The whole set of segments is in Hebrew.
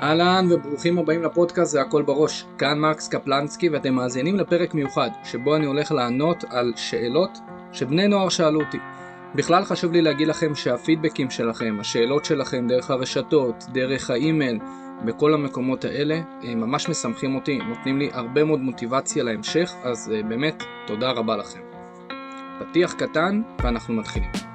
אהלן וברוכים הבאים לפודקאסט זה הכל בראש, כאן מקס קפלנסקי ואתם מאזינים לפרק מיוחד שבו אני הולך לענות על שאלות שבני נוער שאלו אותי. בכלל חשוב לי להגיד לכם שהפידבקים שלכם, השאלות שלכם דרך הרשתות, דרך האימייל, בכל המקומות האלה, הם ממש משמחים אותי, נותנים לי הרבה מאוד מוטיבציה להמשך, אז אה, באמת תודה רבה לכם. פתיח קטן ואנחנו מתחילים.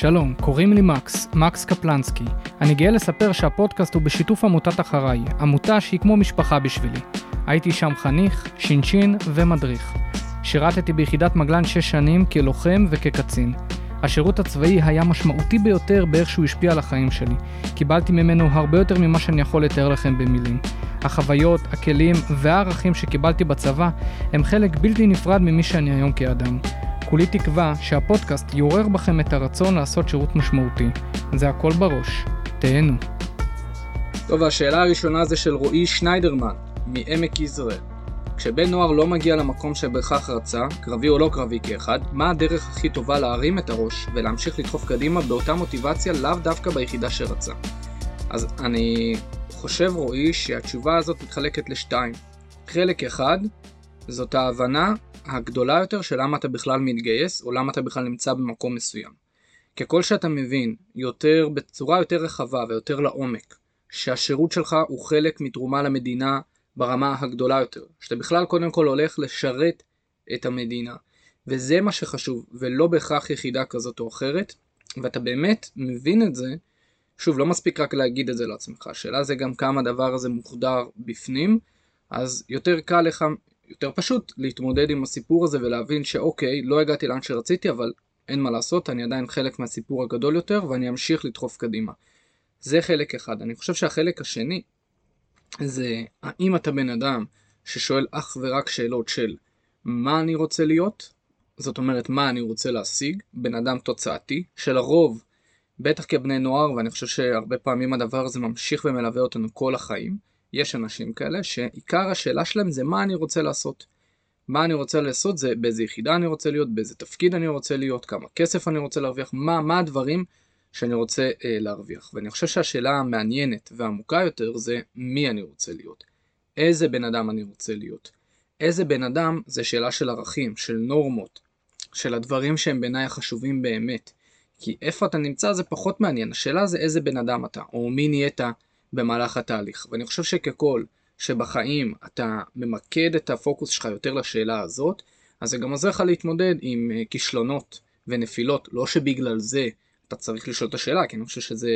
שלום, קוראים לי מקס, מקס קפלנסקי. אני גאה לספר שהפודקאסט הוא בשיתוף עמותת אחריי, עמותה שהיא כמו משפחה בשבילי. הייתי שם חניך, שינשין ומדריך. שירתתי ביחידת מגלן 6 שנים כלוחם וכקצין. השירות הצבאי היה משמעותי ביותר באיך שהוא השפיע על החיים שלי. קיבלתי ממנו הרבה יותר ממה שאני יכול לתאר לכם במילים. החוויות, הכלים והערכים שקיבלתי בצבא הם חלק בלתי נפרד ממי שאני היום כאדם. כולי תקווה שהפודקאסט יעורר בכם את הרצון לעשות שירות משמעותי. זה הכל בראש. תהנו. טוב, השאלה הראשונה זה של רועי שניידרמן, מעמק יזרעאל. כשבן נוער לא מגיע למקום שבהכרח רצה, קרבי או לא קרבי כאחד, מה הדרך הכי טובה להרים את הראש ולהמשיך לדחוף קדימה באותה מוטיבציה לאו דווקא ביחידה שרצה? אז אני חושב רועי שהתשובה הזאת מתחלקת לשתיים. חלק אחד זאת ההבנה הגדולה יותר של למה אתה בכלל מתגייס, או למה אתה בכלל נמצא במקום מסוים. ככל שאתה מבין יותר, בצורה יותר רחבה ויותר לעומק, שהשירות שלך הוא חלק מתרומה למדינה ברמה הגדולה יותר, שאתה בכלל קודם כל הולך לשרת את המדינה, וזה מה שחשוב, ולא בהכרח יחידה כזאת או אחרת, ואתה באמת מבין את זה, שוב, לא מספיק רק להגיד את זה לעצמך, השאלה זה גם כמה הדבר הזה מוחדר בפנים, אז יותר קל לך יותר פשוט להתמודד עם הסיפור הזה ולהבין שאוקיי, לא הגעתי לאן שרציתי, אבל אין מה לעשות, אני עדיין חלק מהסיפור הגדול יותר ואני אמשיך לדחוף קדימה. זה חלק אחד. אני חושב שהחלק השני זה האם אתה בן אדם ששואל אך ורק שאלות של מה אני רוצה להיות, זאת אומרת מה אני רוצה להשיג, בן אדם תוצאתי, שלרוב, בטח כבני נוער, ואני חושב שהרבה פעמים הדבר הזה ממשיך ומלווה אותנו כל החיים, יש אנשים כאלה שעיקר השאלה שלהם זה מה אני רוצה לעשות. מה אני רוצה לעשות זה באיזה יחידה אני רוצה להיות, באיזה תפקיד אני רוצה להיות, כמה כסף אני רוצה להרוויח, מה, מה הדברים שאני רוצה אה, להרוויח. ואני חושב שהשאלה המעניינת והעמוקה יותר זה מי אני רוצה להיות. איזה בן אדם אני רוצה להיות. איזה בן אדם זה שאלה של ערכים, של נורמות, של הדברים שהם בעיניי החשובים באמת. כי איפה אתה נמצא זה פחות מעניין, השאלה זה איזה בן אדם אתה, או מי נהיית במהלך התהליך. ואני חושב שככל שבחיים אתה ממקד את הפוקוס שלך יותר לשאלה הזאת, אז זה גם עוזר לך להתמודד עם אה, כישלונות ונפילות. לא שבגלל זה אתה צריך לשאול את השאלה, כי אני חושב שזה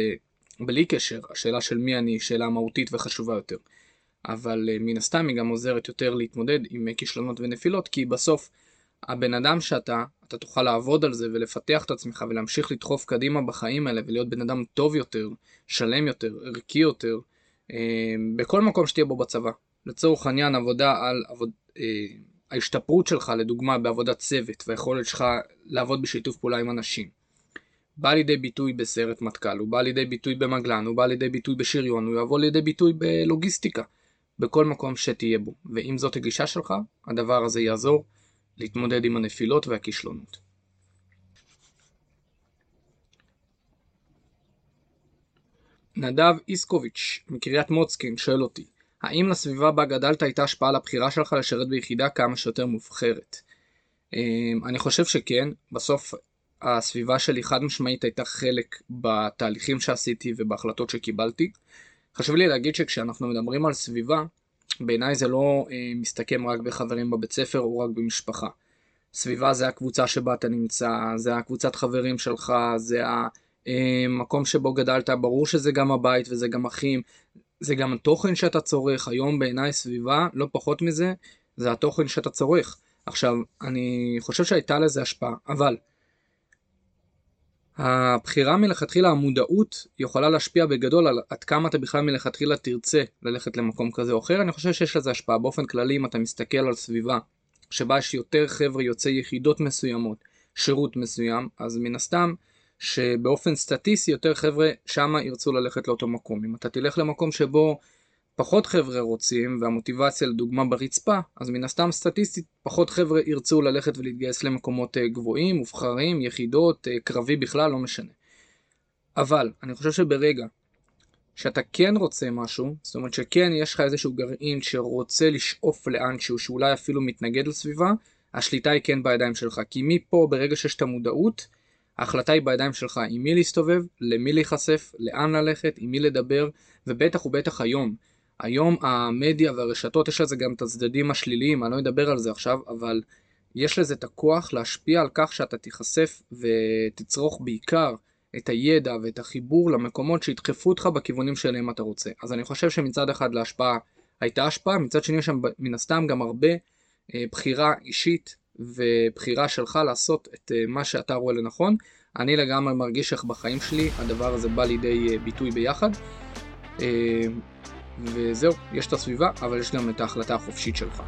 בלי קשר, השאלה של מי אני היא שאלה מהותית וחשובה יותר. אבל אה, מן הסתם היא גם עוזרת יותר להתמודד עם אה, כישלונות ונפילות, כי בסוף הבן אדם שאתה, אתה תוכל לעבוד על זה ולפתח את עצמך ולהמשיך לדחוף קדימה בחיים האלה ולהיות בן אדם טוב יותר, שלם יותר, ערכי יותר, אה, בכל מקום שתהיה בו בצבא. לצורך העניין עבודה על עבוד, אה, ההשתפרות שלך לדוגמה בעבודת צוות והיכולת שלך לעבוד בשיתוף פעולה עם אנשים. בא לידי ביטוי בסרט מטכ"ל, הוא בא לידי ביטוי במגלן, הוא בא לידי ביטוי בשריון, הוא יבוא לידי ביטוי בלוגיסטיקה, בכל מקום שתהיה בו. ואם זאת הגישה שלך, הדבר הזה יעזור להתמודד עם הנפילות והכישלונות. נדב איסקוביץ' מקריית מוצקין שואל אותי האם לסביבה בה גדלת הייתה השפעה על הבחירה שלך לשרת ביחידה כמה שיותר מובחרת? אמ, אני חושב שכן, בסוף הסביבה שלי חד משמעית הייתה חלק בתהליכים שעשיתי ובהחלטות שקיבלתי. חשוב לי להגיד שכשאנחנו מדברים על סביבה, בעיניי זה לא אה, מסתכם רק בחברים בבית ספר או רק במשפחה. סביבה זה הקבוצה שבה אתה נמצא, זה הקבוצת חברים שלך, זה המקום שבו גדלת, ברור שזה גם הבית וזה גם אחים, זה גם התוכן שאתה צורך, היום בעיניי סביבה, לא פחות מזה, זה התוכן שאתה צורך. עכשיו, אני חושב שהייתה לזה השפעה, אבל הבחירה מלכתחילה, המודעות, יכולה להשפיע בגדול על עד כמה אתה בכלל מלכתחילה תרצה ללכת למקום כזה או אחר. אני חושב שיש לזה השפעה. באופן כללי, אם אתה מסתכל על סביבה שבה יש יותר חבר'ה יוצאי יחידות מסוימות, שירות מסוים, אז מן הסתם שבאופן סטטיסטי יותר חבר'ה שמה ירצו ללכת לאותו מקום. אם אתה תלך למקום שבו פחות חבר'ה רוצים, והמוטיבציה לדוגמה ברצפה, אז מן הסתם סטטיסטית פחות חבר'ה ירצו ללכת ולהתגייס למקומות אה, גבוהים, מובחרים, יחידות, אה, קרבי בכלל, לא משנה. אבל, אני חושב שברגע שאתה כן רוצה משהו, זאת אומרת שכן יש לך איזשהו גרעין שרוצה לשאוף לאנשהו, שאולי אפילו מתנגד לסביבה, השליטה היא כן בידיים שלך. כי מפה, ברגע שיש את המודעות, ההחלטה היא בידיים שלך עם מי להסתובב, למי להיחשף, לאן ללכת, עם מי לדבר, ובטח ובטח היום. היום המדיה והרשתות יש לזה גם את הצדדים השליליים, אני לא אדבר על זה עכשיו, אבל יש לזה את הכוח להשפיע על כך שאתה תיחשף ותצרוך בעיקר את הידע ואת החיבור למקומות שידחפו אותך בכיוונים שאליהם אתה רוצה. אז אני חושב שמצד אחד להשפעה הייתה השפעה, מצד שני יש שם מן הסתם גם הרבה אה, בחירה אישית ובחירה שלך לעשות את אה, מה שאתה רואה לנכון. אני לגמרי מרגיש איך בחיים שלי הדבר הזה בא לידי אה, ביטוי ביחד. אה, וזהו, יש את הסביבה, אבל יש גם את ההחלטה החופשית שלך.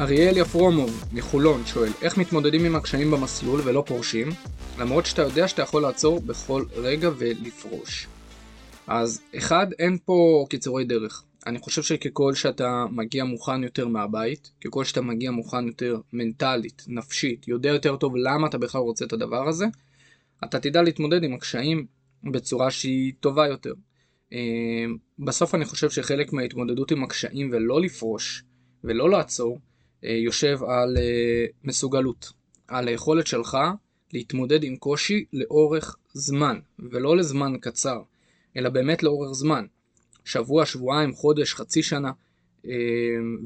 אריאל יפרומוב מחולון שואל, איך מתמודדים עם הקשיים במסלול ולא פורשים, למרות שאתה יודע שאתה יכול לעצור בכל רגע ולפרוש? אז אחד, אין פה קיצורי דרך. אני חושב שככל שאתה מגיע מוכן יותר מהבית, ככל שאתה מגיע מוכן יותר מנטלית, נפשית, יודע יותר טוב למה אתה בכלל רוצה את הדבר הזה, אתה תדע להתמודד עם הקשיים בצורה שהיא טובה יותר. אה, בסוף אני חושב שחלק מההתמודדות עם הקשיים ולא לפרוש ולא לעצור, אה, יושב על אה, מסוגלות, על היכולת שלך להתמודד עם קושי לאורך זמן, ולא לזמן קצר, אלא באמת לאורך זמן. שבוע, שבועיים, חודש, חצי שנה.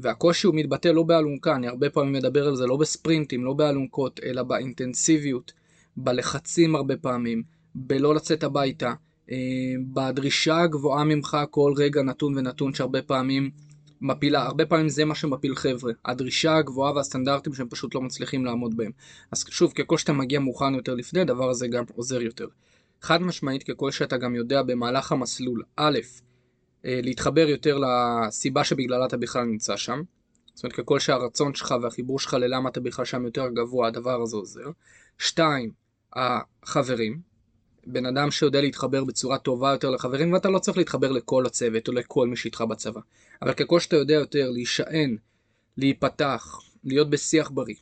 והקושי הוא מתבטא לא באלונקה, אני הרבה פעמים מדבר על זה לא בספרינטים, לא באלונקות, אלא באינטנסיביות, בלחצים הרבה פעמים, בלא לצאת הביתה, אה, בדרישה הגבוהה ממך כל רגע נתון ונתון שהרבה פעמים מפילה, הרבה פעמים זה מה שמפיל חבר'ה, הדרישה הגבוהה והסטנדרטים שהם פשוט לא מצליחים לעמוד בהם. אז שוב, ככל שאתה מגיע מוכן יותר לפני, הדבר הזה גם עוזר יותר. חד משמעית, ככל שאתה גם יודע במהלך המסלול, א', להתחבר יותר לסיבה שבגללה אתה בכלל נמצא שם. זאת אומרת, ככל שהרצון שלך והחיבור שלך ללמה אתה בכלל שם יותר גבוה, הדבר הזה עוזר. שתיים, החברים, בן אדם שיודע להתחבר בצורה טובה יותר לחברים, ואתה לא צריך להתחבר לכל הצוות או לכל מי שאיתך בצבא. אבל ככל שאתה יודע יותר להישען, להיפתח, להיות בשיח בריא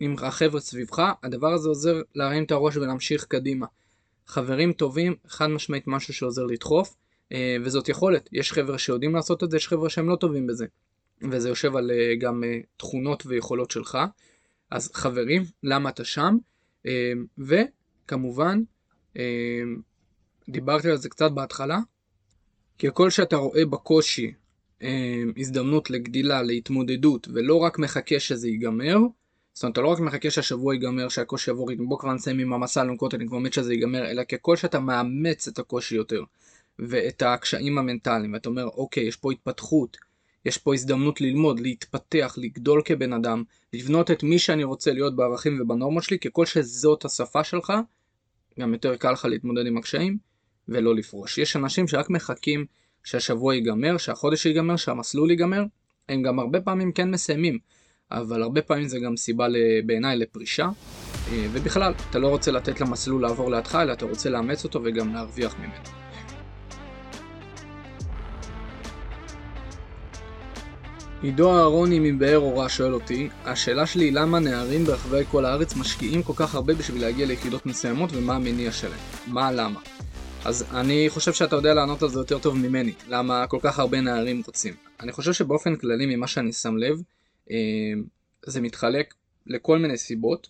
עם החבר'ה סביבך, הדבר הזה עוזר להרים את הראש ולהמשיך קדימה. חברים טובים, חד משמעית משהו שעוזר לדחוף, אה, וזאת יכולת. יש חבר'ה שיודעים לעשות את זה, יש חבר'ה שהם לא טובים בזה. וזה יושב על אה, גם אה, תכונות ויכולות שלך. אז חברים, למה אתה שם? וכמובן, דיברתי על זה קצת בהתחלה, ככל שאתה רואה בקושי הזדמנות לגדילה, להתמודדות, ולא רק מחכה שזה ייגמר, זאת אומרת, אתה לא רק מחכה שהשבוע ייגמר, שהקושי יעבור, בוא כבר נסיים עם המסע אלונקות, אני כבר מת שזה ייגמר, אלא ככל שאתה מאמץ את הקושי יותר, ואת הקשיים המנטליים, ואתה אומר, אוקיי, יש פה התפתחות, יש פה הזדמנות ללמוד, להתפתח, לגדול כבן אדם, לבנות את מי שאני רוצה להיות בערכים ובנורמות שלי, ככל שזאת השפה שלך, גם יותר קל לך להתמודד עם הקשיים ולא לפרוש. יש אנשים שרק מחכים שהשבוע ייגמר, שהחודש ייגמר, שהמסלול ייגמר, הם גם הרבה פעמים כן מסיימים, אבל הרבה פעמים זה גם סיבה בעיניי לפרישה, אה, ובכלל, אתה לא רוצה לתת למסלול לעבור לידך, אלא אתה רוצה לאמץ אותו וגם להרוויח ממנו. עידו אהרוני מבאר אורה שואל אותי, השאלה שלי היא למה נערים ברחבי כל הארץ משקיעים כל כך הרבה בשביל להגיע ליחידות מסוימות ומה המניע שלהם? מה למה? אז אני חושב שאתה יודע לענות על זה יותר טוב ממני, למה כל כך הרבה נערים רוצים. אני חושב שבאופן כללי ממה שאני שם לב, אה, זה מתחלק לכל מיני סיבות.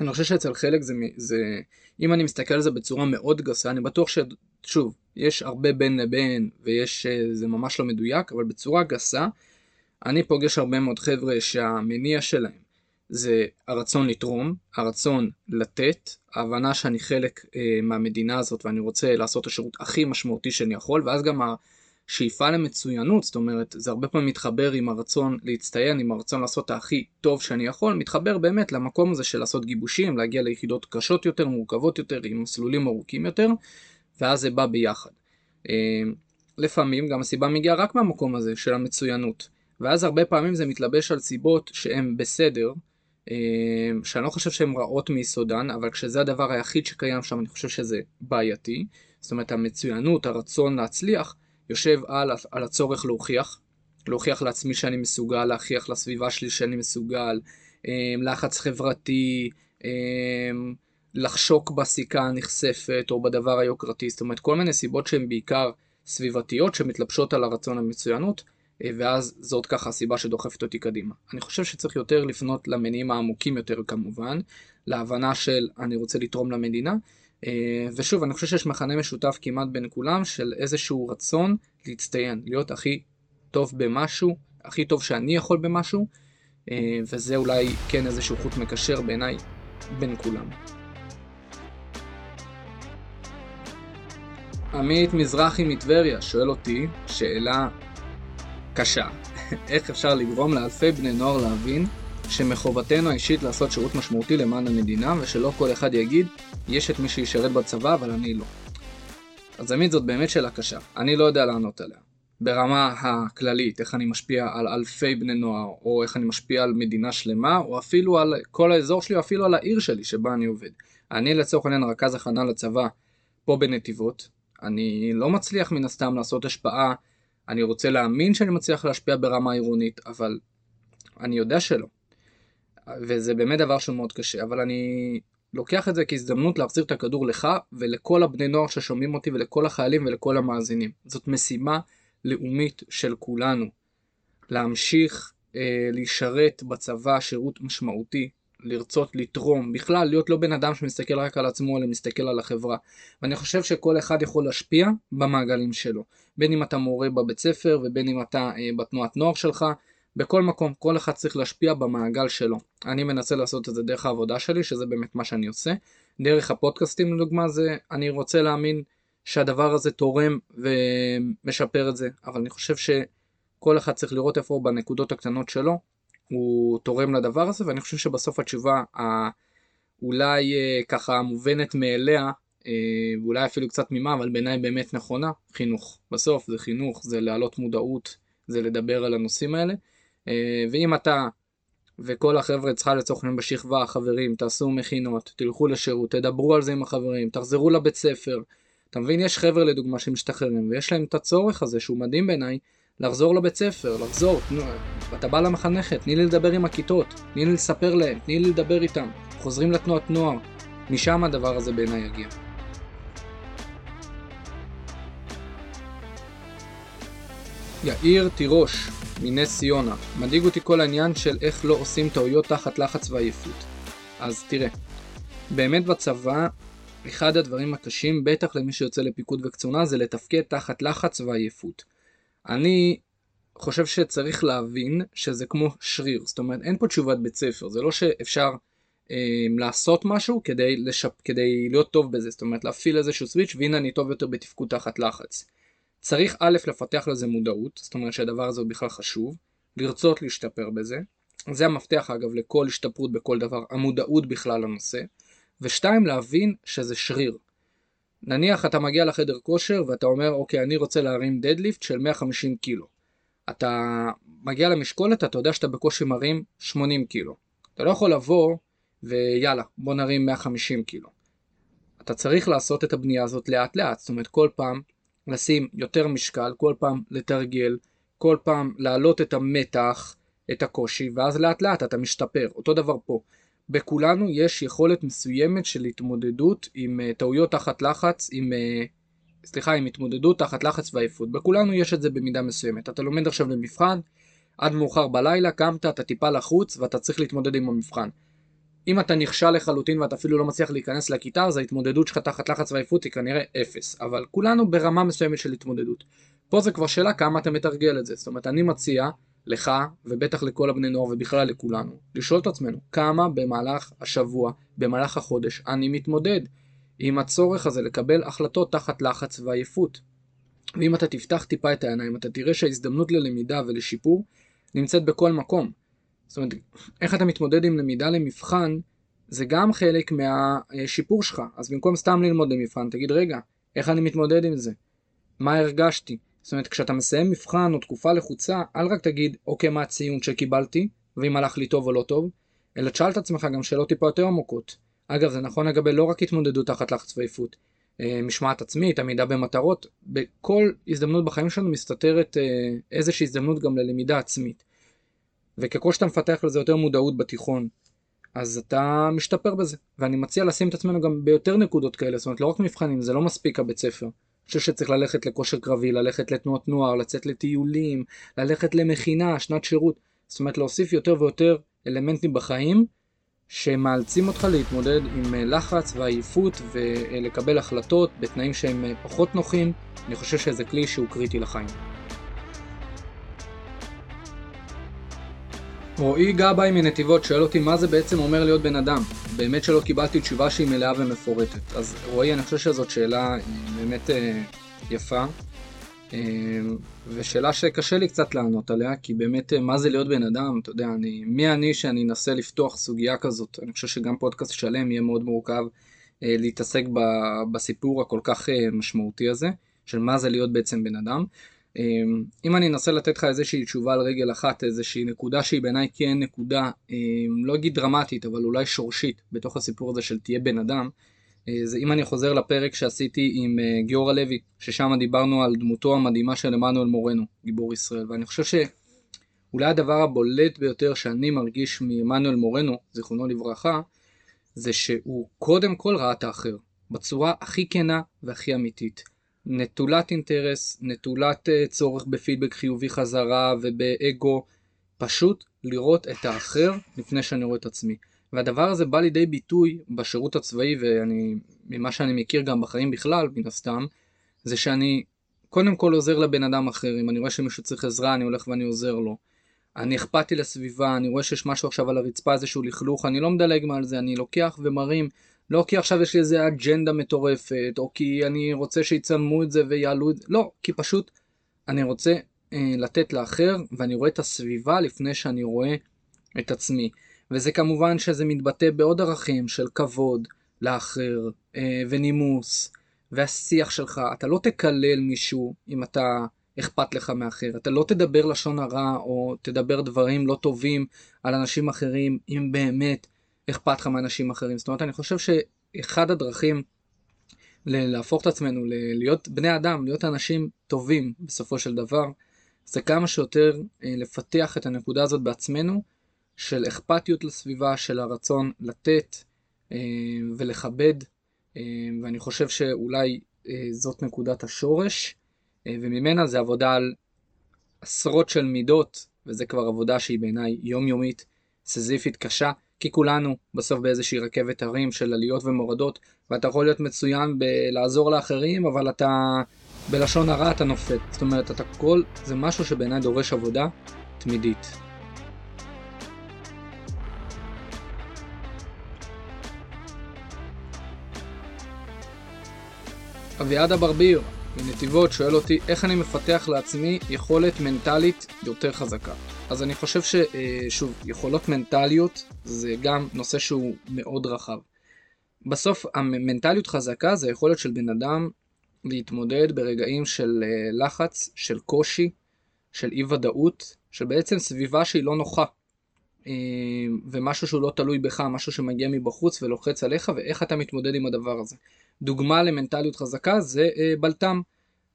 אני חושב שאצל חלק זה, זה, אם אני מסתכל על זה בצורה מאוד גסה, אני בטוח ששוב, יש הרבה בין לבין ויש, אה, זה ממש לא מדויק, אבל בצורה גסה, אני פוגש הרבה מאוד חבר'ה שהמניע שלהם זה הרצון לתרום, הרצון לתת, ההבנה שאני חלק אה, מהמדינה הזאת ואני רוצה לעשות את השירות הכי משמעותי שאני יכול, ואז גם השאיפה למצוינות, זאת אומרת, זה הרבה פעמים מתחבר עם הרצון להצטיין, עם הרצון לעשות הכי טוב שאני יכול, מתחבר באמת למקום הזה של לעשות גיבושים, להגיע ליחידות קשות יותר, מורכבות יותר, עם מסלולים ארוכים יותר, ואז זה בא ביחד. אה, לפעמים גם הסיבה מגיעה רק מהמקום הזה של המצוינות. ואז הרבה פעמים זה מתלבש על סיבות שהן בסדר, אה, שאני לא חושב שהן רעות מיסודן, אבל כשזה הדבר היחיד שקיים שם אני חושב שזה בעייתי. זאת אומרת המצוינות, הרצון להצליח, יושב על, על הצורך להוכיח, להוכיח לעצמי שאני מסוגל, להוכיח לסביבה שלי שאני מסוגל, אה, לחץ חברתי, לחשוק בסיכה הנכספת או בדבר היוקרתי, זאת אומרת כל מיני סיבות שהן בעיקר סביבתיות שמתלבשות על הרצון המצוינות, אה, ואז זאת ככה הסיבה שדוחפת אותי קדימה. אני חושב שצריך יותר לפנות למניעים העמוקים יותר כמובן, להבנה של אני רוצה לתרום למדינה, אה, ושוב אני חושב שיש מכנה משותף כמעט בין כולם של איזשהו רצון להצטיין, להיות הכי טוב במשהו, הכי טוב שאני יכול במשהו, אה, וזה אולי כן איזשהו חוט מקשר בעיניי בין כולם. עמית מזרחי מטבריה שואל אותי שאלה קשה. איך אפשר לגרום לאלפי בני נוער להבין שמחובתנו האישית לעשות שירות משמעותי למען המדינה ושלא כל אחד יגיד יש את מי שישרת בצבא אבל אני לא. אז עמית זאת באמת שאלה קשה, אני לא יודע לענות עליה. ברמה הכללית, איך אני משפיע על אלפי בני נוער, או איך אני משפיע על מדינה שלמה, או אפילו על כל האזור שלי, או אפילו על העיר שלי שבה אני עובד. אני לצורך העניין רכז הכנה לצבא פה בנתיבות, אני לא מצליח מן הסתם לעשות השפעה, אני רוצה להאמין שאני מצליח להשפיע ברמה עירונית, אבל אני יודע שלא. וזה באמת דבר שהוא מאוד קשה, אבל אני לוקח את זה כהזדמנות להחזיר את הכדור לך ולכל הבני נוער ששומעים אותי ולכל החיילים ולכל המאזינים. זאת משימה לאומית של כולנו. להמשיך אה, להישרת בצבא שירות משמעותי, לרצות לתרום, בכלל להיות לא בן אדם שמסתכל רק על עצמו אלא מסתכל על החברה. ואני חושב שכל אחד יכול להשפיע במעגלים שלו. בין אם אתה מורה בבית ספר ובין אם אתה אה, בתנועת נוער שלך, בכל מקום, כל אחד צריך להשפיע במעגל שלו. אני מנסה לעשות את זה דרך העבודה שלי, שזה באמת מה שאני עושה. דרך הפודקאסטים לדוגמה זה, אני רוצה להאמין שהדבר הזה תורם ומשפר את זה, אבל אני חושב שכל אחד צריך לראות איפה בנקודות הקטנות שלו הוא תורם לדבר הזה, ואני חושב שבסוף התשובה אולי אה, ככה מובנת מאליה, אה, ואולי אפילו קצת תמימה, אבל בעיניי באמת נכונה, חינוך. בסוף זה חינוך, זה להעלות מודעות, זה לדבר על הנושאים האלה. אה, ואם אתה וכל החבר'ה צריכה לצורך העניין בשכבה, חברים, תעשו מכינות, תלכו לשירות, תדברו על זה עם החברים, תחזרו לבית ספר. אתה מבין, יש חבר'ה לדוגמה שמשתחררים, ויש להם את הצורך הזה, שהוא מדהים בעיניי, לחזור לבית ספר, לחזור, תנו, אתה בא למחנכת, תני לי לדבר עם הכיתות, תני לי לספר להם, תני לי לדבר איתם, חוזרים לתנועת נוער, משם הדבר הזה בעיניי יגיע. יאיר תירוש, מנס ציונה, מדאיג אותי כל העניין של איך לא עושים טעויות תחת לחץ ועייפות. אז תראה, באמת בצבא, אחד הדברים הקשים, בטח למי שיוצא לפיקוד וקצונה, זה לתפקד תחת לחץ ועייפות. אני חושב שצריך להבין שזה כמו שריר, זאת אומרת אין פה תשובת בית ספר, זה לא שאפשר אה, לעשות משהו כדי, לשפ... כדי להיות טוב בזה, זאת אומרת להפעיל איזשהו סוויץ' והנה אני טוב יותר בתפקוד תחת לחץ. צריך א' לפתח לזה מודעות, זאת אומרת שהדבר הזה הוא בכלל חשוב, לרצות להשתפר בזה, זה המפתח אגב לכל השתפרות בכל דבר, המודעות בכלל לנושא, ושתיים להבין שזה שריר. נניח אתה מגיע לחדר כושר ואתה אומר אוקיי אני רוצה להרים דדליפט של 150 קילו. אתה מגיע למשקולת אתה יודע שאתה בקושי מרים 80 קילו. אתה לא יכול לבוא ויאללה בוא נרים 150 קילו. אתה צריך לעשות את הבנייה הזאת לאט לאט זאת אומרת כל פעם לשים יותר משקל כל פעם לתרגל כל פעם להעלות את המתח את הקושי ואז לאט לאט אתה משתפר אותו דבר פה. בכולנו יש יכולת מסוימת של התמודדות עם uh, טעויות תחת לחץ, עם, uh, סליחה, עם התמודדות תחת לחץ ועייפות. בכולנו יש את זה במידה מסוימת. אתה לומד עכשיו למבחן, עד מאוחר בלילה, קמת, אתה טיפה לחוץ ואתה צריך להתמודד עם המבחן. אם אתה נכשל לחלוטין ואתה אפילו לא מצליח להיכנס לכיתה, אז ההתמודדות שלך תחת לחץ ועייפות היא כנראה אפס. אבל כולנו ברמה מסוימת של התמודדות. פה זה כבר שאלה כמה אתה מתרגל את זה. זאת אומרת, אני מציע לך ובטח לכל הבני נוער ובכלל לכולנו, לשאול את עצמנו כמה במהלך השבוע, במהלך החודש, אני מתמודד עם הצורך הזה לקבל החלטות תחת לחץ ועייפות. ואם אתה תפתח טיפה את העיניים, אתה תראה שההזדמנות ללמידה ולשיפור נמצאת בכל מקום. זאת אומרת, איך אתה מתמודד עם למידה למבחן, זה גם חלק מהשיפור שלך. אז במקום סתם ללמוד למבחן, תגיד, רגע, איך אני מתמודד עם זה? מה הרגשתי? זאת אומרת, כשאתה מסיים מבחן או תקופה לחוצה, אל רק תגיד, אוקיי, מה הציון שקיבלתי, ואם הלך לי טוב או לא טוב, אלא תשאל את עצמך גם שאלות טיפה יותר עמוקות. אגב, זה נכון לגבי לא רק התמודדות תחת לחץ ועייפות, אה, משמעת עצמית, עמידה במטרות, בכל הזדמנות בחיים שלנו מסתתרת אה, איזושהי הזדמנות גם ללמידה עצמית. וככל שאתה מפתח לזה יותר מודעות בתיכון, אז אתה משתפר בזה. ואני מציע לשים את עצמנו גם ביותר נקודות כאלה, זאת אומרת לא רק מבחנים, זה לא מספיק הבית ספר. חושב שצריך ללכת לכושר קרבי, ללכת לתנועות נוער, לצאת לטיולים, ללכת למכינה, שנת שירות. זאת אומרת להוסיף יותר ויותר אלמנטים בחיים שמאלצים אותך להתמודד עם אה, לחץ ועייפות ולקבל החלטות בתנאים שהם אה, פחות נוחים. אני חושב שזה כלי שהוא קריטי לחיים. רועי גבאי מנתיבות שואל אותי מה זה בעצם אומר להיות בן אדם. באמת שלא קיבלתי תשובה שהיא מלאה ומפורטת. אז רועי, אני חושב שזאת שאלה אה, באמת אה, יפה, אה, ושאלה שקשה לי קצת לענות עליה, כי באמת אה, מה זה להיות בן אדם, אתה יודע, אני, מי אני שאני אנסה לפתוח סוגיה כזאת. אני חושב שגם פודקאסט שלם יהיה מאוד מורכב אה, להתעסק ב, בסיפור הכל כך אה, משמעותי הזה, של מה זה להיות בעצם בן אדם. אמ, אם אני אנסה לתת לך איזושהי תשובה על רגל אחת, איזושהי נקודה שהיא בעיניי כן נקודה, אמ, לא אגיד דרמטית, אבל אולי שורשית, בתוך הסיפור הזה של תהיה בן אדם, אה, זה אם אני חוזר לפרק שעשיתי עם אה, גיורא לוי, ששם דיברנו על דמותו המדהימה של עמנואל מורנו, גיבור ישראל, ואני חושב שאולי הדבר הבולט ביותר שאני מרגיש מעמנואל מורנו, זיכרונו לברכה, זה שהוא קודם כל ראה את האחר, בצורה הכי כנה והכי אמיתית. נטולת אינטרס, נטולת uh, צורך בפידבק חיובי חזרה ובאגו, פשוט לראות את האחר לפני שאני רואה את עצמי. והדבר הזה בא לידי ביטוי בשירות הצבאי, ואני, ממה שאני מכיר גם בחיים בכלל, מן הסתם, זה שאני קודם כל עוזר לבן אדם אחר, אם אני רואה שמישהו צריך עזרה, אני הולך ואני עוזר לו. אני אכפתי לסביבה, אני רואה שיש משהו עכשיו על הרצפה, איזשהו לכלוך, אני לא מדלג מעל זה, אני לוקח ומרים לא כי עכשיו יש לי איזה אג'נדה מטורפת, או כי אני רוצה שיצלמו את זה ויעלו את זה, לא, כי פשוט אני רוצה אה, לתת לאחר, ואני רואה את הסביבה לפני שאני רואה את עצמי. וזה כמובן שזה מתבטא בעוד ערכים של כבוד לאחר, אה, ונימוס, והשיח שלך. אתה לא תקלל מישהו אם אתה אכפת לך מאחר. אתה לא תדבר לשון הרע, או תדבר דברים לא טובים על אנשים אחרים, אם באמת אכפת לך מאנשים אחרים. זאת אומרת, אני חושב שאחד הדרכים להפוך את עצמנו, להיות בני אדם, להיות אנשים טובים בסופו של דבר, זה כמה שיותר אה, לפתח את הנקודה הזאת בעצמנו, של אכפתיות לסביבה, של הרצון לתת אה, ולכבד, אה, ואני חושב שאולי זאת נקודת השורש, וממנה זה עבודה על עשרות של מידות, וזה כבר עבודה שהיא בעיניי יומיומית, סזיפית, קשה, כי כולנו בסוף באיזושהי רכבת הרים של עליות ומורדות, ואתה יכול להיות מצוין בלעזור לאחרים, אבל אתה בלשון הרע אתה נופל. זאת אומרת, אתה כל, זה משהו שבעיניי דורש עבודה תמידית. אביעד אברביר מנתיבות שואל אותי איך אני מפתח לעצמי יכולת מנטלית יותר חזקה. אז אני חושב ששוב, אה, יכולות מנטליות זה גם נושא שהוא מאוד רחב. בסוף המנטליות חזקה זה היכולת של בן אדם להתמודד ברגעים של אה, לחץ, של קושי, של אי ודאות, של בעצם סביבה שהיא לא נוחה. אה, ומשהו שהוא לא תלוי בך, משהו שמגיע מבחוץ ולוחץ עליך, ואיך אתה מתמודד עם הדבר הזה. דוגמה למנטליות חזקה זה בלטם.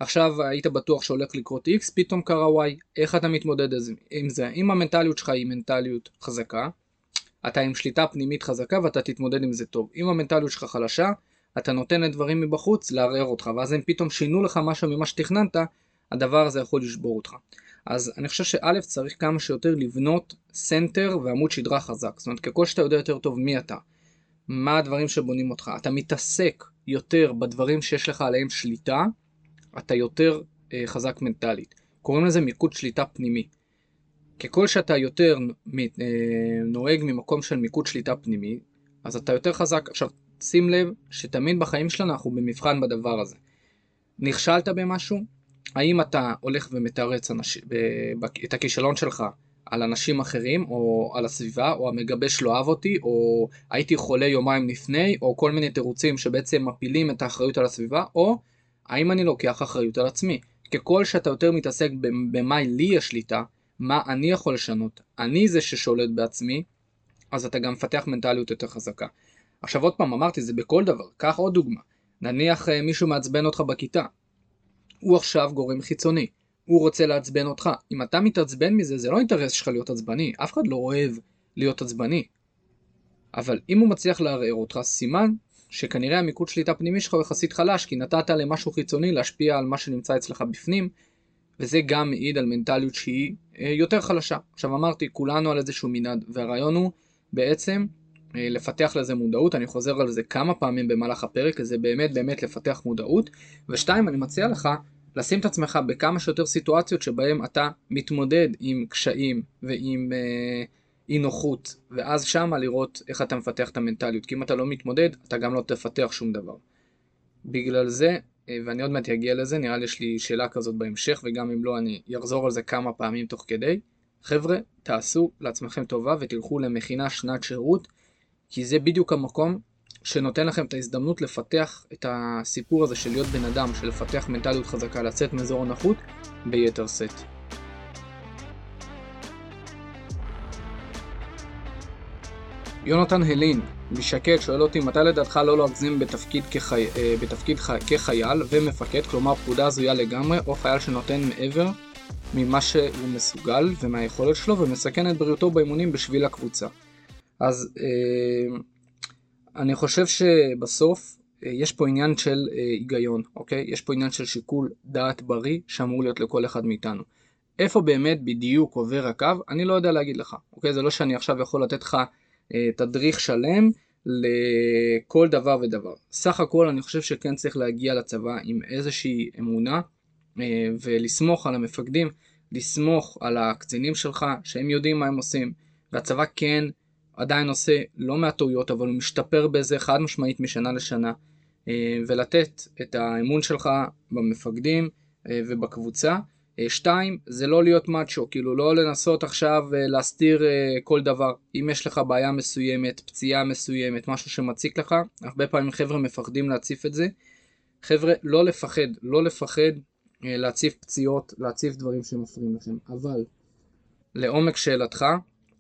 עכשיו היית בטוח שהולך לקרות X, פתאום קרה Y, איך אתה מתמודד עם זה? אם המנטליות שלך היא מנטליות חזקה, אתה עם שליטה פנימית חזקה ואתה תתמודד עם זה טוב. אם המנטליות שלך חלשה, אתה נותן לדברים מבחוץ לערער אותך, ואז הם פתאום שינו לך משהו ממה שתכננת, הדבר הזה יכול לשבור אותך. אז אני חושב שא' צריך כמה שיותר לבנות center ועמוד שדרה חזק. זאת אומרת, ככל שאתה יודע יותר טוב מי אתה, מה הדברים שבונים אותך, אתה מתעסק יותר בדברים שיש לך עליהם שליטה, אתה יותר אה, חזק מנטלית. קוראים לזה מיקוד שליטה פנימי. ככל שאתה יותר אה, נוהג ממקום של מיקוד שליטה פנימי, אז אתה יותר חזק. עכשיו, שים לב שתמיד בחיים שלנו אנחנו במבחן בדבר הזה. נכשלת במשהו, האם אתה הולך ומתרץ אנש... את הכישלון שלך על אנשים אחרים, או על הסביבה, או המגבש לא אהב אותי, או הייתי חולה יומיים לפני, או כל מיני תירוצים שבעצם מפילים את האחריות על הסביבה, או האם אני לוקח אחריות על עצמי? ככל שאתה יותר מתעסק במה לי יש שליטה, מה אני יכול לשנות, אני זה ששולט בעצמי, אז אתה גם מפתח מנטליות יותר חזקה. עכשיו עוד פעם, אמרתי, זה בכל דבר. קח עוד דוגמה. נניח אה, מישהו מעצבן אותך בכיתה. הוא עכשיו גורם חיצוני. הוא רוצה לעצבן אותך. אם אתה מתעצבן מזה, זה לא אינטרס שלך להיות עצבני. אף אחד לא אוהב להיות עצבני. אבל אם הוא מצליח לערער אותך, סימן שכנראה המיקוד שליטה פנימי שלך הוא יחסית חלש, כי נתת למשהו חיצוני להשפיע על מה שנמצא אצלך בפנים, וזה גם מעיד על מנטליות שהיא אה, יותר חלשה. עכשיו אמרתי, כולנו על איזשהו מנעד, והרעיון הוא בעצם אה, לפתח לזה מודעות, אני חוזר על זה כמה פעמים במהלך הפרק, זה באמת באמת לפתח מודעות. ושתיים, אני מציע לך לשים את עצמך בכמה שיותר סיטואציות שבהם אתה מתמודד עם קשיים ועם אה, אי נוחות, ואז שמה לראות איך אתה מפתח את המנטליות, כי אם אתה לא מתמודד, אתה גם לא תפתח שום דבר. בגלל זה, אה, ואני עוד מעט אגיע לזה, נראה לי יש לי שאלה כזאת בהמשך, וגם אם לא, אני אחזור על זה כמה פעמים תוך כדי. חבר'ה, תעשו לעצמכם טובה ותלכו למכינה שנת שירות, כי זה בדיוק המקום שנותן לכם את ההזדמנות לפתח את הסיפור הזה של להיות בן אדם, של לפתח מנטליות חזקה, לצאת מאזור הנחות ביתר שאת. יונתן הלין משקד שואל אותי מתי לדעתך לא להגזים בתפקיד, כחי... אה, בתפקיד ח... כחייל ומפקד, כלומר פקודה הזויה לגמרי, או חייל שנותן מעבר ממה שהוא מסוגל ומהיכולת שלו ומסכן את בריאותו באימונים בשביל הקבוצה. אז אה, אני חושב שבסוף אה, יש פה עניין של אה, היגיון, אוקיי? יש פה עניין של שיקול דעת בריא שאמור להיות לכל אחד מאיתנו. איפה באמת בדיוק עובר הקו, אני לא יודע להגיד לך, אוקיי? זה לא שאני עכשיו יכול לתת לך תדריך שלם לכל דבר ודבר. סך הכל אני חושב שכן צריך להגיע לצבא עם איזושהי אמונה אה, ולסמוך על המפקדים, לסמוך על הקצינים שלך שהם יודעים מה הם עושים, והצבא כן עדיין עושה לא מעט טעויות, אבל הוא משתפר בזה חד משמעית משנה לשנה, אה, ולתת את האמון שלך במפקדים אה, ובקבוצה. אה, שתיים, זה לא להיות מאצ'ו, כאילו לא לנסות עכשיו להסתיר כל דבר. אם יש לך בעיה מסוימת, פציעה מסוימת, משהו שמציק לך, הרבה פעמים חבר'ה מפחדים להציף את זה. חבר'ה, לא לפחד, לא לפחד להציף פציעות, להציף דברים שמפריעים לכם. אבל, לעומק שאלתך,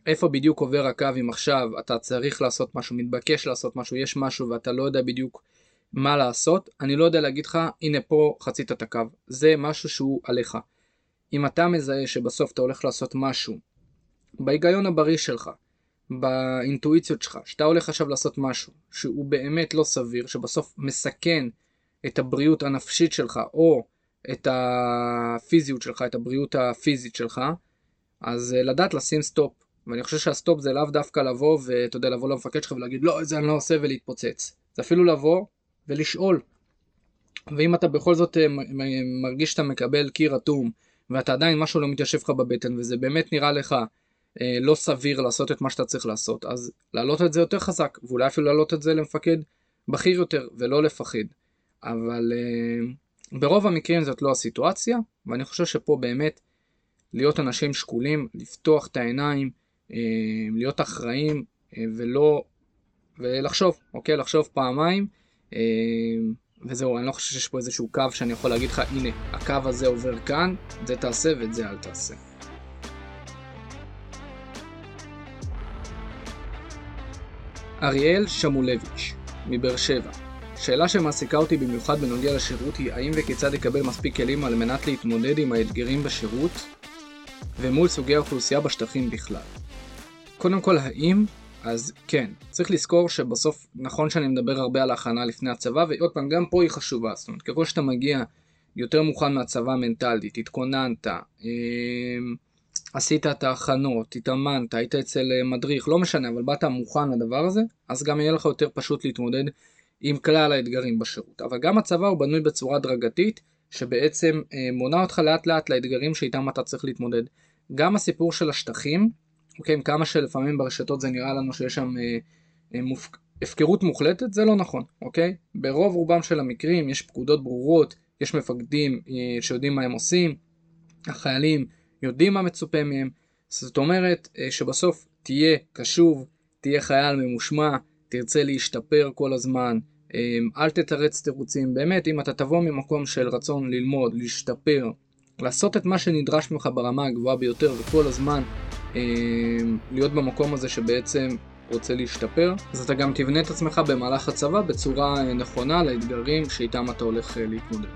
איפה בדיוק עובר הקו אם עכשיו אתה צריך לעשות משהו, מתבקש לעשות משהו, יש משהו ואתה לא יודע בדיוק מה לעשות, אני לא יודע להגיד לך, הנה פה חצית את הקו. זה משהו שהוא עליך. אם אתה מזהה שבסוף אתה הולך לעשות משהו, בהיגיון הבריא שלך, באינטואיציות שלך, שאתה הולך עכשיו לעשות משהו שהוא באמת לא סביר, שבסוף מסכן את הבריאות הנפשית שלך או את הפיזיות שלך, את הבריאות הפיזית שלך, אז אה, לדעת לשים stop. ואני חושב שה stop זה לאו דווקא לבוא ואתה יודע לבוא למפקד שלך ולהגיד לא את זה אני לא עושה ולהתפוצץ. זה אפילו לבוא ולשאול. ואם אתה בכל זאת אה, מרגיש שאתה מקבל קיר אטום ואתה עדיין משהו לא מתיישב לך בבטן וזה באמת נראה לך אה, לא סביר לעשות את מה שאתה צריך לעשות אז להעלות את זה יותר חזק ואולי אפילו להעלות את זה למפקד בכיר יותר ולא לפחד. אבל אה, ברוב המקרים זאת לא הסיטואציה ואני חושב שפה באמת להיות אנשים שקולים, לפתוח את העיניים, אה, להיות אחראים ולא, ולחשוב, אוקיי? לחשוב פעמיים. וזהו, אני לא חושב שיש פה איזשהו קו שאני יכול להגיד לך, הנה, הקו הזה עובר כאן, זה תעשה ואת זה אל תעשה. אריאל שמולביץ', מבאר שבע. שאלה שמעסיקה אותי במיוחד בנוגע לשירות היא האם וכיצד יקבל מספיק כלים על מנת להתמודד עם האתגרים בשירות ומול סוגי האוכלוסייה בשטחים בכלל. קודם כל, האם? אז כן, צריך לזכור שבסוף, נכון שאני מדבר הרבה על ההכנה לפני הצבא, ועוד פעם, גם פה היא חשובה, זאת אומרת, ככל שאתה מגיע יותר מוכן מהצבא מנטלית, התכוננת, אה, עשית את ההכנות, התאמנת, היית אצל אה, מדריך, לא משנה, אבל באת מוכן לדבר הזה, אז גם יהיה לך יותר פשוט להתמודד עם כלל האתגרים בשירות. אבל גם הצבא הוא בנוי בצורה הדרגתית, שבעצם אה, מונה אותך לאט לאט לאתגרים שאיתם אתה צריך להתמודד. גם הסיפור של השטחים, אוקיי, עם כמה שלפעמים ברשתות זה נראה לנו שיש שם אה, אה, מופ... הפקרות מוחלטת, זה לא נכון, אוקיי? ברוב רובם של המקרים יש פקודות ברורות, יש מפקדים אה, שיודעים מה הם עושים, החיילים יודעים מה מצופה מהם, זאת אומרת אה, שבסוף תהיה קשוב, תהיה חייל ממושמע, תרצה להשתפר כל הזמן, אה, אל תתרץ תירוצים, באמת אם אתה תבוא ממקום של רצון ללמוד, להשתפר, לעשות את מה שנדרש ממך ברמה הגבוהה ביותר וכל הזמן אה, להיות במקום הזה שבעצם רוצה להשתפר, אז אתה גם תבנה את עצמך במהלך הצבא בצורה אה, נכונה לאתגרים שאיתם אתה הולך אה, להתמודד.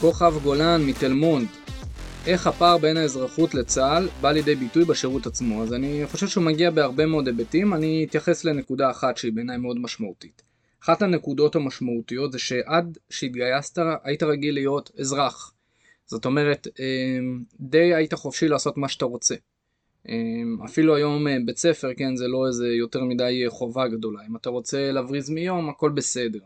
כוכב גולן מתל מונד איך הפער בין האזרחות לצה"ל בא לידי ביטוי בשירות עצמו? אז אני חושב שהוא מגיע בהרבה מאוד היבטים, אני אתייחס לנקודה אחת שהיא בעיניי מאוד משמעותית. אחת הנקודות המשמעותיות זה שעד שהתגייסת היית רגיל להיות אזרח. זאת אומרת, אמ, די היית חופשי לעשות מה שאתה רוצה. אמ, אפילו היום אה, בית ספר, כן, זה לא איזה יותר מדי חובה גדולה. אם אתה רוצה להבריז מיום, הכל בסדר.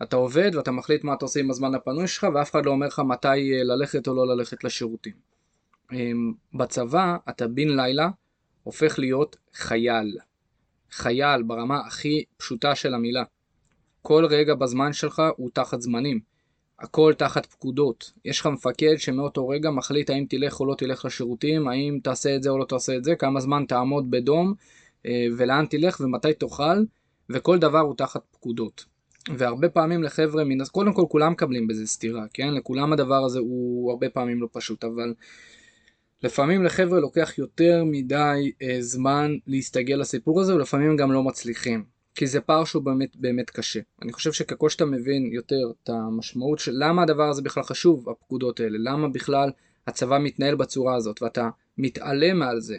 ואתה עובד ואתה מחליט מה אתה עושה עם הזמן הפנוי שלך, ואף אחד לא אומר לך מתי אה, ללכת או לא ללכת לשירותים. אמ, בצבא, אתה בן לילה הופך להיות חייל. חייל ברמה הכי פשוטה של המילה. כל רגע בזמן שלך הוא תחת זמנים. הכל תחת פקודות. יש לך מפקד שמאותו רגע מחליט האם תלך או לא תלך לשירותים, האם תעשה את זה או לא תעשה את זה, כמה זמן תעמוד בדום, אה, ולאן תלך ומתי תאכל, וכל דבר הוא תחת פקודות. והרבה פעמים לחבר'ה. קודם כל כולם מקבלים בזה סתירה, כן? לכולם הדבר הזה הוא הרבה פעמים לא פשוט, אבל לפעמים לחבר'ה לוקח יותר מדי אה, זמן להסתגל לסיפור הזה, ולפעמים גם לא מצליחים. כי זה פער שהוא באמת באמת קשה. אני חושב שככל שאתה מבין יותר את המשמעות של למה הדבר הזה בכלל חשוב, הפקודות האלה, למה בכלל הצבא מתנהל בצורה הזאת, ואתה מתעלם מעל זה,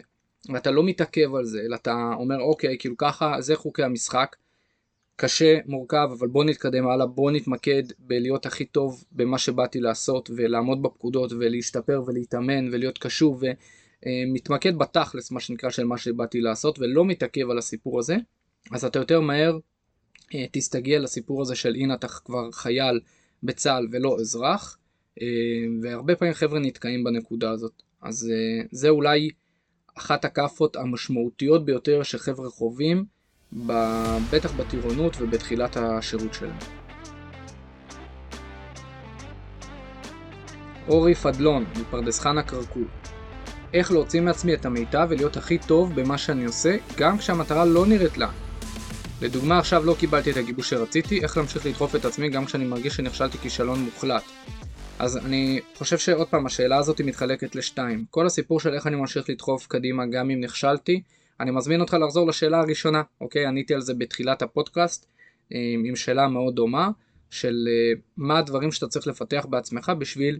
ואתה לא מתעכב על זה, אלא אתה אומר אוקיי, כאילו ככה, זה חוקי המשחק, קשה, מורכב, אבל בוא נתקדם הלאה, בוא נתמקד בלהיות הכי טוב במה שבאתי לעשות, ולעמוד בפקודות, ולהשתפר, ולהתאמן, ולהיות קשוב, ומתמקד בתכלס, מה שנקרא, של מה שבאתי לעשות, ולא מתעכב על הסיפור הזה. אז אתה יותר מהר אה, תסתגל לסיפור הזה של הנה אתה כבר חייל בצה"ל ולא אזרח, אה, והרבה פעמים חבר'ה נתקעים בנקודה הזאת. אז אה, זה אולי אחת הכאפות המשמעותיות ביותר שחבר'ה חווים, בטח בטירונות ובתחילת השירות שלהם. אורי פדלון, מפרדס חנה כרכור איך להוציא מעצמי את המיטב ולהיות הכי טוב במה שאני עושה, גם כשהמטרה לא נראית לה. לדוגמה עכשיו לא קיבלתי את הגיבוש שרציתי, איך להמשיך לדחוף את עצמי גם כשאני מרגיש שנכשלתי כישלון מוחלט. אז אני חושב שעוד פעם השאלה הזאת מתחלקת לשתיים. כל הסיפור של איך אני ממשיך לדחוף קדימה גם אם נכשלתי, אני מזמין אותך לחזור לשאלה הראשונה, אוקיי? עניתי על זה בתחילת הפודקאסט אה, עם שאלה מאוד דומה של אה, מה הדברים שאתה צריך לפתח בעצמך בשביל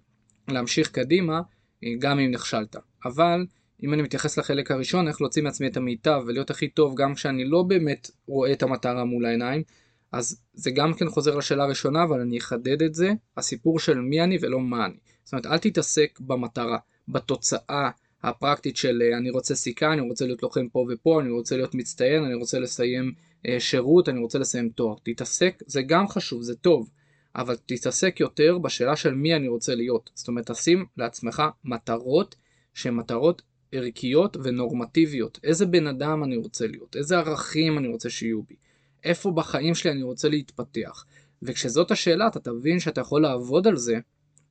להמשיך קדימה אה, גם אם נכשלת. אבל אם אני מתייחס לחלק הראשון, איך להוציא מעצמי את המיטב ולהיות הכי טוב גם כשאני לא באמת רואה את המטרה מול העיניים, אז זה גם כן חוזר לשאלה הראשונה, אבל אני אחדד את זה, הסיפור של מי אני ולא מה אני. זאת אומרת, אל תתעסק במטרה, בתוצאה הפרקטית של אה, אני רוצה סיכה, אני רוצה להיות לוחם פה ופה, אני רוצה להיות מצטיין, אני רוצה לסיים אה, שירות, אני רוצה לסיים תואר. תתעסק, זה גם חשוב, זה טוב, אבל תתעסק יותר בשאלה של מי אני רוצה להיות. זאת אומרת, תשים לעצמך מטרות שהן מטרות ערכיות ונורמטיביות. איזה בן אדם אני רוצה להיות, איזה ערכים אני רוצה שיהיו בי, איפה בחיים שלי אני רוצה להתפתח. וכשזאת השאלה אתה תבין שאתה יכול לעבוד על זה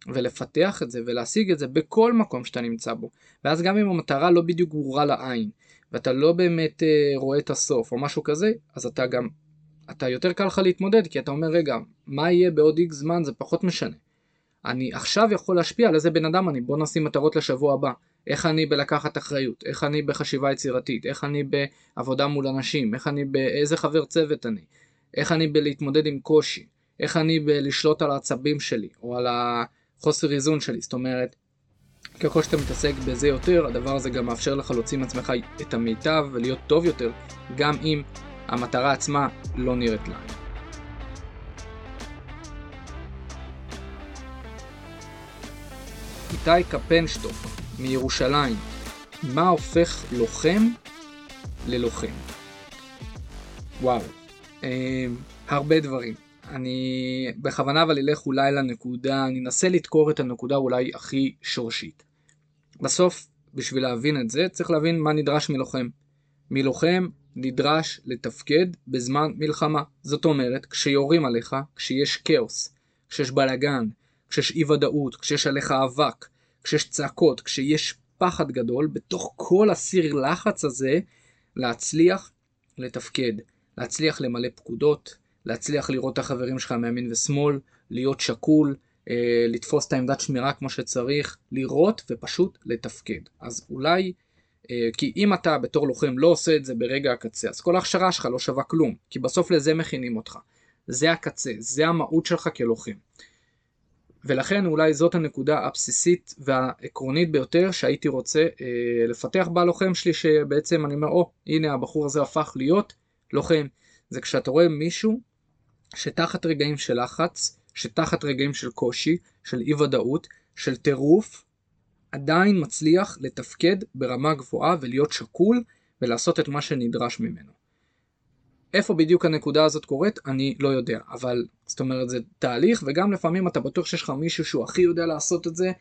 ולפתח את זה ולהשיג את זה בכל מקום שאתה נמצא בו. ואז גם אם המטרה לא בדיוק ברורה לעין ואתה לא באמת אה, רואה את הסוף או משהו כזה, אז אתה גם, אתה יותר קל לך להתמודד כי אתה אומר רגע, מה יהיה בעוד איקס זמן זה פחות משנה. אני עכשיו יכול להשפיע על איזה בן אדם אני, בוא נשים מטרות לשבוע הבא. איך אני בלקחת אחריות, איך אני בחשיבה יצירתית, איך אני בעבודה מול אנשים, איך אני באיזה חבר צוות אני, איך אני בלהתמודד עם קושי, איך אני בלשלוט על העצבים שלי, או על החוסר איזון שלי, זאת אומרת, ככל שאתה מתעסק בזה יותר, הדבר הזה גם מאפשר לך להוציא מעצמך את המיטב ולהיות טוב יותר, גם אם המטרה עצמה לא נראית לה. איתי קפנשטוק מירושלים, מה הופך לוחם ללוחם? וואו, אה, הרבה דברים. אני בכוונה אבל אלך אולי לנקודה, אני אנסה לדקור את הנקודה אולי הכי שורשית. בסוף, בשביל להבין את זה, צריך להבין מה נדרש מלוחם. מלוחם נדרש לתפקד בזמן מלחמה. זאת אומרת, כשיורים עליך, כשיש כאוס, כשיש בלאגן, כשיש אי ודאות, כשיש עליך אבק, כשיש צעקות, כשיש פחד גדול, בתוך כל הסיר לחץ הזה, להצליח לתפקד, להצליח למלא פקודות, להצליח לראות את החברים שלך מימין ושמאל, להיות שקול, אה, לתפוס את העמדת שמירה כמו שצריך, לראות ופשוט לתפקד. אז אולי, אה, כי אם אתה בתור לוחם לא עושה את זה ברגע הקצה, אז כל ההכשרה שלך לא שווה כלום, כי בסוף לזה מכינים אותך. זה הקצה, זה המהות שלך כלוחם. ולכן אולי זאת הנקודה הבסיסית והעקרונית ביותר שהייתי רוצה אה, לפתח בלוחם שלי, שבעצם אני אומר, או, oh, הנה הבחור הזה הפך להיות לוחם. זה כשאתה רואה מישהו שתחת רגעים של לחץ, שתחת רגעים של קושי, של אי ודאות, של טירוף, עדיין מצליח לתפקד ברמה גבוהה ולהיות שקול ולעשות את מה שנדרש ממנו. איפה בדיוק הנקודה הזאת קורית אני לא יודע אבל זאת אומרת זה תהליך וגם לפעמים אתה בטוח שיש לך מישהו שהוא הכי יודע לעשות את זה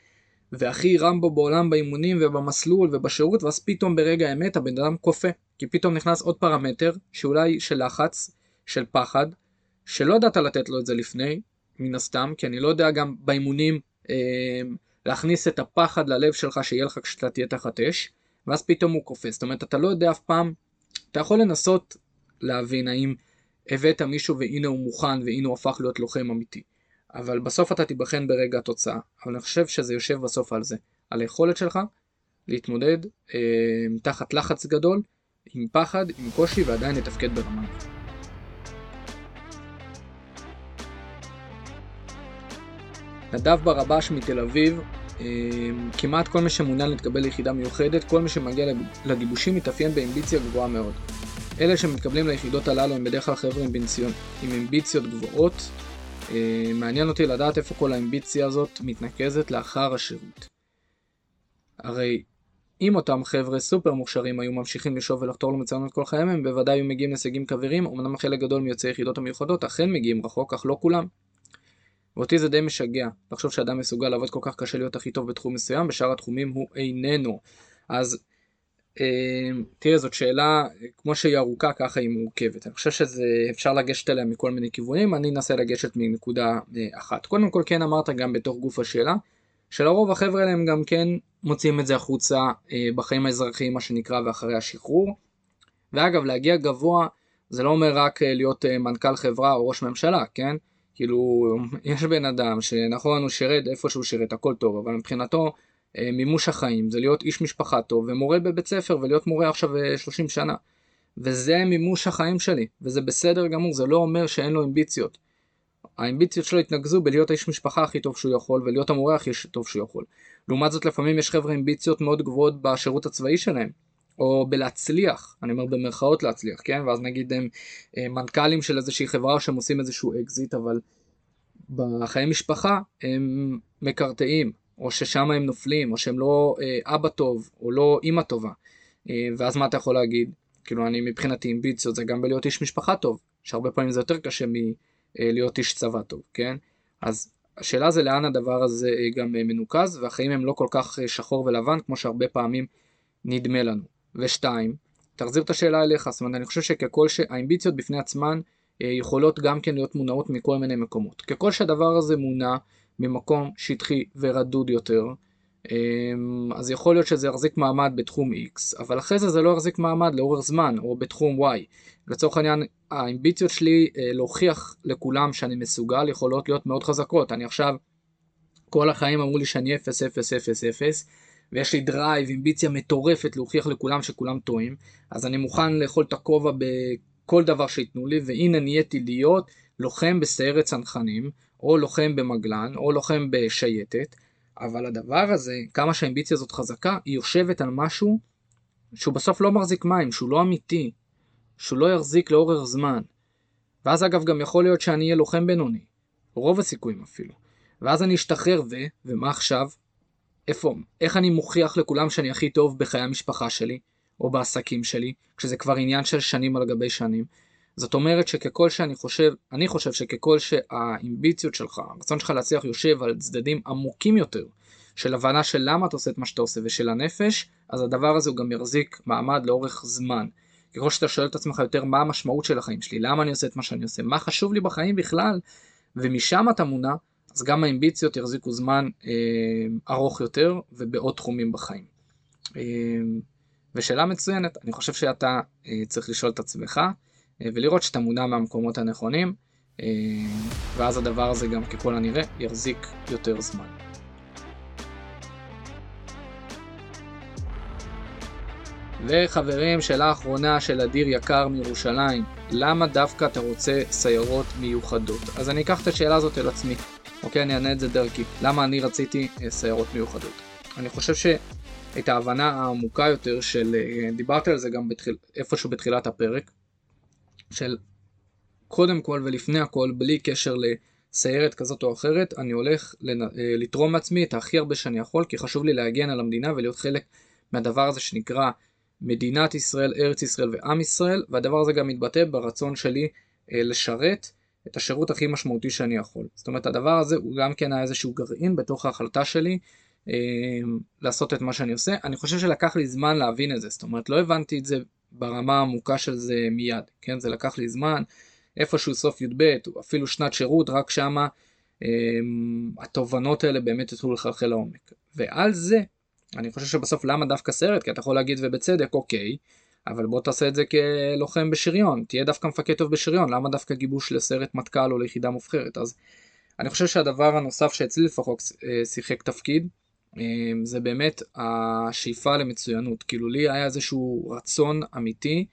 והכי רמבו בעולם באימונים ובמסלול ובשירות ואז פתאום ברגע האמת הבן אדם כופה כי פתאום נכנס עוד פרמטר שאולי של לחץ של פחד שלא ידעת לתת לו את זה לפני מן הסתם כי אני לא יודע גם באימונים אה, להכניס את הפחד ללב שלך שיהיה לך כשאתה תהיה תחת אש ואז פתאום הוא קופץ זאת אומרת אתה לא יודע אף פעם אתה יכול לנסות להבין האם הבאת מישהו והנה הוא מוכן והנה הוא הפך להיות לוחם אמיתי. אבל בסוף אתה תיבחן ברגע התוצאה. אבל אני חושב שזה יושב בסוף על זה. על היכולת שלך להתמודד אה, תחת לחץ גדול, עם פחד, עם קושי ועדיין לתפקד ברמה. נדב ברבש מתל אביב, אה, כמעט כל מי שמעוניין להתקבל ליחידה מיוחדת, כל מי שמגיע לגיבושים מתאפיין באמביציה גבוהה מאוד. אלה שמתקבלים ליחידות הללו הם בדרך כלל חבר'ה עם, בנציון, עם אמביציות גבוהות. אה, מעניין אותי לדעת איפה כל האמביציה הזאת מתנקזת לאחר השירות. הרי אם אותם חבר'ה סופר מוכשרים היו ממשיכים לשאוב ולחתור למצוינות כל חייהם, הם בוודאי היו מגיעים להישגים כבירים, אמנם חלק גדול מיוצאי יחידות המיוחדות אכן מגיעים רחוק, אך לא כולם. ואותי זה די משגע, לחשוב שאדם מסוגל לעבוד כל כך קשה להיות הכי טוב בתחום מסוים, בשאר התחומים הוא איננו. אז אמ, תראה זאת שאלה כמו שהיא ארוכה ככה היא מורכבת. אני חושב שזה אפשר לגשת אליה מכל מיני כיוונים אני אנסה לגשת מנקודה אה, אחת. קודם כל כן אמרת גם בתוך גוף השאלה שלרוב החבר'ה האלה הם גם כן מוציאים את זה החוצה אה, בחיים האזרחיים מה שנקרא ואחרי השחרור. ואגב להגיע גבוה זה לא אומר רק אה, להיות מנכ"ל חברה או ראש ממשלה כן כאילו יש בן אדם שנכון הוא שירת איפה שהוא שירת הכל טוב אבל מבחינתו אה, מימוש החיים, זה להיות איש משפחה טוב ומורה בבית ספר ולהיות מורה עכשיו 30 אה, שנה. וזה מימוש החיים שלי, וזה בסדר גמור, זה לא אומר שאין לו אמביציות. האמביציות שלו התנקזו בלהיות האיש משפחה הכי טוב שהוא יכול ולהיות המורה הכי טוב שהוא יכול. לעומת זאת לפעמים יש חבר'ה אמביציות מאוד גבוהות בשירות הצבאי שלהם. או בלהצליח, אני אומר במרכאות להצליח, כן? ואז נגיד הם אה, מנכ"לים של איזושהי חברה שהם עושים איזשהו אקזיט, אבל בחיי משפחה הם מקרטעים, או ששם הם נופלים, או שהם לא אה, אבא טוב, או לא אימא טובה. אה, ואז מה אתה יכול להגיד? כאילו אני מבחינתי אמביציות זה גם בלהיות איש משפחה טוב, שהרבה פעמים זה יותר קשה מלהיות איש צבא טוב, כן? אז השאלה זה לאן הדבר הזה גם מנוקז, והחיים הם לא כל כך שחור ולבן כמו שהרבה פעמים נדמה לנו. ושתיים, תחזיר את השאלה אליך, זאת אומרת אני חושב שככל שהאמביציות בפני עצמן אה, יכולות גם כן להיות מונעות מכל מיני מקומות. ככל שהדבר הזה מונע ממקום שטחי ורדוד יותר, אמ, אז יכול להיות שזה יחזיק מעמד בתחום X, אבל אחרי זה זה לא יחזיק מעמד לאורך זמן, או בתחום Y. לצורך העניין, האמביציות שלי אה, להוכיח לכולם שאני מסוגל יכולות להיות מאוד חזקות. אני עכשיו, כל החיים אמרו לי שאני 0, 0, 0, 0, ויש לי drive, אמביציה מטורפת להוכיח לכולם שכולם טועים, אז אני מוכן לאכול את הכובע בכל דבר שייתנו לי, והנה נהייתי להיות לוחם בסיירת צנחנים, או לוחם במגלן, או לוחם בשייטת, אבל הדבר הזה, כמה שהאמביציה הזאת חזקה, היא יושבת על משהו שהוא בסוף לא מחזיק מים, שהוא לא אמיתי, שהוא לא יחזיק לאורך זמן. ואז אגב גם יכול להיות שאני אהיה לוחם בינוני, רוב הסיכויים אפילו. ואז אני אשתחרר ו... ומה עכשיו? איפה? איך אני מוכיח לכולם שאני הכי טוב בחיי המשפחה שלי, או בעסקים שלי, כשזה כבר עניין של שנים על גבי שנים, זאת אומרת שככל שאני חושב, אני חושב שככל שהאמביציות שלך, הרצון שלך להצליח יושב על צדדים עמוקים יותר, של הבנה של למה אתה עושה את מה שאתה עושה ושל הנפש, אז הדבר הזה הוא גם יחזיק מעמד לאורך זמן. ככל שאתה שואל את עצמך יותר מה המשמעות של החיים שלי, למה אני עושה את מה שאני עושה, מה חשוב לי בחיים בכלל, ומשם אתה מונע, אז גם האמביציות יחזיקו זמן אה, ארוך יותר ובעוד תחומים בחיים. אה, ושאלה מצוינת, אני חושב שאתה אה, צריך לשאול את עצמך, אה, ולראות שאתה מודע מהמקומות הנכונים, אה, ואז הדבר הזה גם ככל הנראה יחזיק יותר זמן. וחברים, שאלה אחרונה של אדיר יקר מירושלים, למה דווקא אתה רוצה סיירות מיוחדות? אז אני אקח את השאלה הזאת אל עצמי. אוקיי, אני אענה את זה דרכי. למה אני רציתי אה, סיירות מיוחדות? אני חושב שאת ההבנה העמוקה יותר של, אה, דיברתי על זה גם בתחיל, איפשהו בתחילת הפרק, של קודם כל ולפני הכל, בלי קשר לסיירת כזאת או אחרת, אני הולך לנ... אה, לתרום מעצמי את הכי הרבה שאני יכול, כי חשוב לי להגן על המדינה ולהיות חלק מהדבר הזה שנקרא מדינת ישראל, ארץ ישראל ועם ישראל, והדבר הזה גם מתבטא ברצון שלי לשרת את השירות הכי משמעותי שאני יכול. זאת אומרת, הדבר הזה הוא גם כן היה איזשהו גרעין בתוך ההחלטה שלי אה, לעשות את מה שאני עושה. אני חושב שלקח לי זמן להבין את זה, זאת אומרת, לא הבנתי את זה ברמה העמוקה של זה מיד, כן? זה לקח לי זמן, איפשהו סוף י"ב, אפילו שנת שירות, רק שמה אה, התובנות האלה באמת התחילו לחלחל לעומק. ועל זה, אני חושב שבסוף למה דווקא סרט? כי אתה יכול להגיד ובצדק, אוקיי, אבל בוא תעשה את זה כלוחם בשריון, תהיה דווקא מפקד טוב בשריון, למה דווקא גיבוש לסרט מטכ"ל או ליחידה מובחרת? אז אני חושב שהדבר הנוסף שאצלי לפחות אה, שיחק תפקיד, אה, זה באמת השאיפה למצוינות. כאילו לי היה איזשהו רצון אמיתי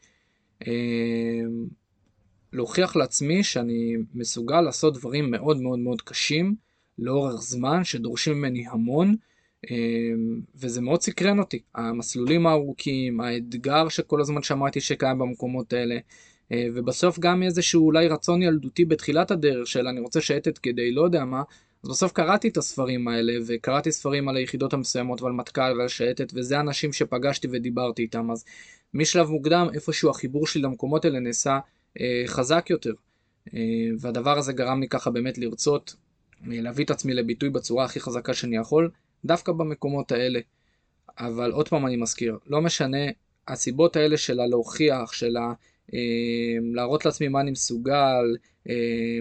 אה, להוכיח לעצמי שאני מסוגל לעשות דברים מאוד מאוד מאוד קשים לאורך זמן, שדורשים ממני המון. אמ, וזה מאוד סקרן אותי, המסלולים הארוכים, האתגר שכל הזמן שמעתי שקיים במקומות האלה, אה, ובסוף גם איזשהו אולי רצון ילדותי בתחילת הדרך של אני רוצה שייטת כדי לא יודע מה, אז בסוף קראתי את הספרים האלה, וקראתי ספרים על היחידות המסוימות ועל מטכ"ל ועל שייטת, וזה אנשים שפגשתי ודיברתי איתם, אז משלב מוקדם איפשהו החיבור שלי למקומות האלה נעשה אה, חזק יותר. אה, והדבר הזה גרם לי ככה באמת לרצות אה, להביא את עצמי לביטוי בצורה הכי חזקה שאני יכול. דווקא במקומות האלה. אבל עוד פעם אני מזכיר, לא משנה הסיבות האלה של הלהוכיח, של ה... אה, להראות לעצמי מה אני מסוגל, אה,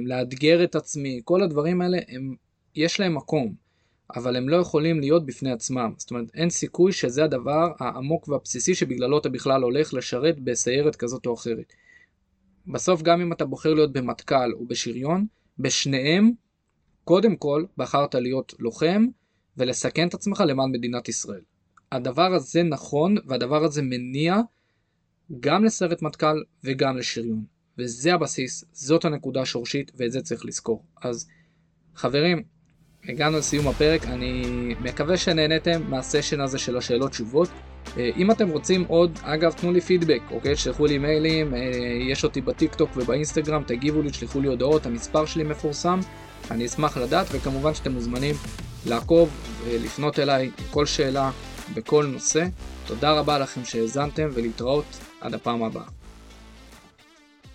לאתגר את עצמי, כל הדברים האלה, הם, יש להם מקום, אבל הם לא יכולים להיות בפני עצמם. זאת אומרת, אין סיכוי שזה הדבר העמוק והבסיסי שבגללו אתה בכלל הולך לשרת בסיירת כזאת או אחרת. בסוף, גם אם אתה בוחר להיות במטכ"ל או בשריון, בשניהם, קודם כל, בחרת להיות לוחם, ולסכן את עצמך למען מדינת ישראל. הדבר הזה נכון והדבר הזה מניע גם לסרט מטכ"ל וגם לשריון. וזה הבסיס, זאת הנקודה השורשית ואת זה צריך לזכור. אז חברים, הגענו לסיום הפרק, אני מקווה שנהניתם מהסשן הזה של השאלות תשובות. אה, אם אתם רוצים עוד, אגב תנו לי פידבק, אוקיי? תשלחו לי מיילים, אה, יש אותי בטיק טוק ובאינסטגרם, תגיבו לי, תשלחו לי הודעות, המספר שלי מפורסם, אני אשמח לדעת, וכמובן שאתם מוזמנים לעקוב ולפנות אליי כל שאלה בכל נושא. תודה רבה לכם שהאזנתם ולהתראות עד הפעם הבאה.